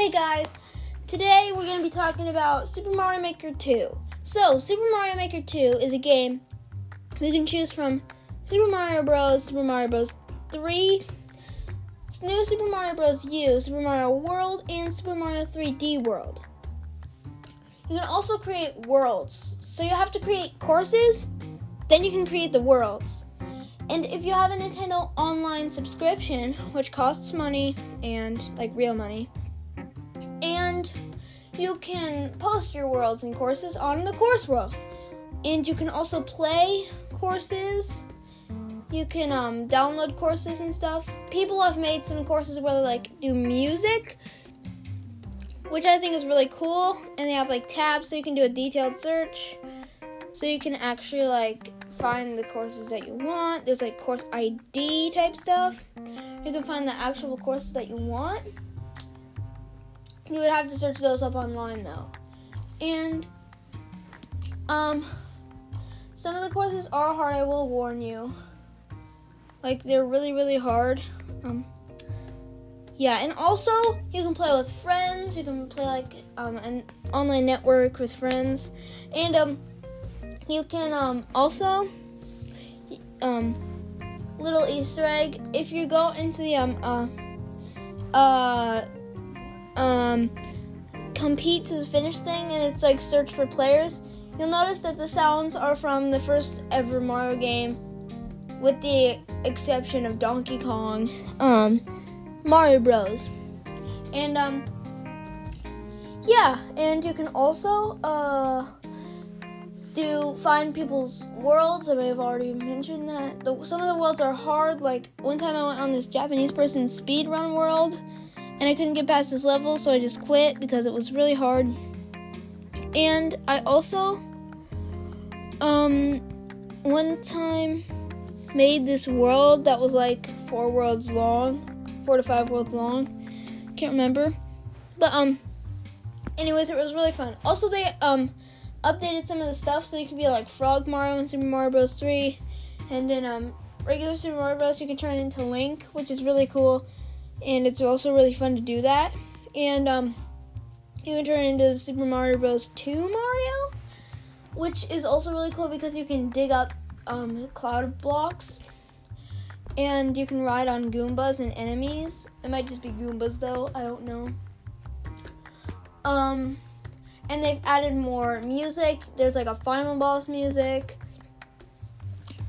Hey guys, today we're going to be talking about Super Mario Maker 2. So, Super Mario Maker 2 is a game we can choose from Super Mario Bros., Super Mario Bros. 3, New Super Mario Bros. U, Super Mario World, and Super Mario 3D World. You can also create worlds. So, you have to create courses, then you can create the worlds. And if you have a Nintendo Online subscription, which costs money and like real money, and you can post your worlds and courses on the course world. And you can also play courses. You can um, download courses and stuff. People have made some courses where they like do music, which I think is really cool. And they have like tabs so you can do a detailed search. So you can actually like find the courses that you want. There's like course ID type stuff. You can find the actual courses that you want. You would have to search those up online though. And um some of the courses are hard, I will warn you. Like they're really really hard. Um yeah, and also you can play with friends. You can play like um, an online network with friends, and um, you can um, also um, little Easter egg if you go into the um uh uh um compete to the finish thing and it's like search for players, you'll notice that the sounds are from the first ever Mario game, with the exception of Donkey Kong, um, Mario Bros. And um yeah, and you can also uh do find people's worlds. I may have already mentioned that. The, some of the worlds are hard. Like one time I went on this Japanese person's speed run world, and I couldn't get past this level, so I just quit because it was really hard. And I also, um, one time made this world that was like four worlds long, four to five worlds long. Can't remember, but um, anyways, it was really fun. Also, they um updated some of the stuff so you can be like Frog Mario in Super Mario Bros. 3, and then um, regular Super Mario Bros. you can turn into Link, which is really cool, and it's also really fun to do that. And um, you can turn into Super Mario Bros. 2 Mario, which is also really cool because you can dig up um, cloud blocks. And you can ride on Goombas and enemies. It might just be Goombas though, I don't know. Um, and they've added more music. There's like a final boss music,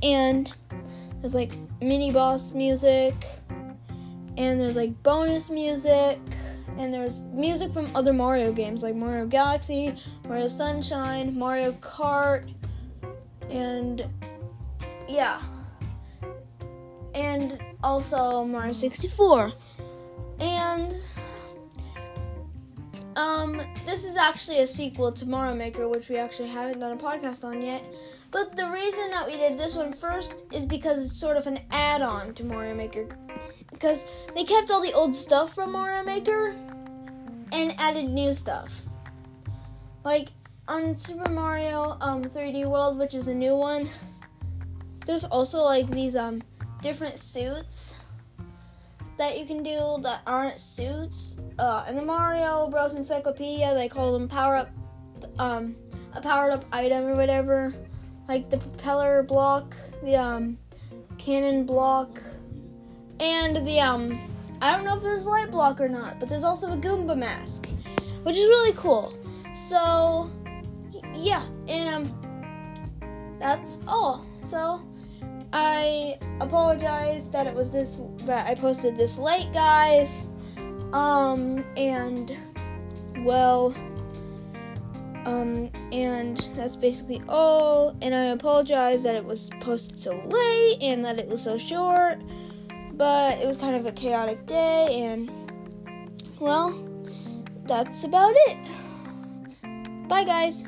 and there's like mini boss music, and there's like bonus music, and there's music from other Mario games like Mario Galaxy, Mario Sunshine, Mario Kart, and yeah, and also Mario 64, and um, this is actually a sequel to Mario Maker, which we actually haven't done a podcast on yet. But the reason that we did this one first is because it's sort of an add on to Mario Maker. Because they kept all the old stuff from Mario Maker and added new stuff. Like on Super Mario um, 3D World, which is a new one, there's also like these um, different suits that you can do that aren't suits. Uh, in the Mario Bros. Encyclopedia, they call them power up, um, a powered up item or whatever, like the propeller block, the um, cannon block, and the um, I don't know if there's a light block or not, but there's also a Goomba mask, which is really cool. So, yeah, and um, that's all. So. I apologize that it was this that I posted this late, guys. Um and well um and that's basically all and I apologize that it was posted so late and that it was so short. But it was kind of a chaotic day and well, that's about it. Bye guys.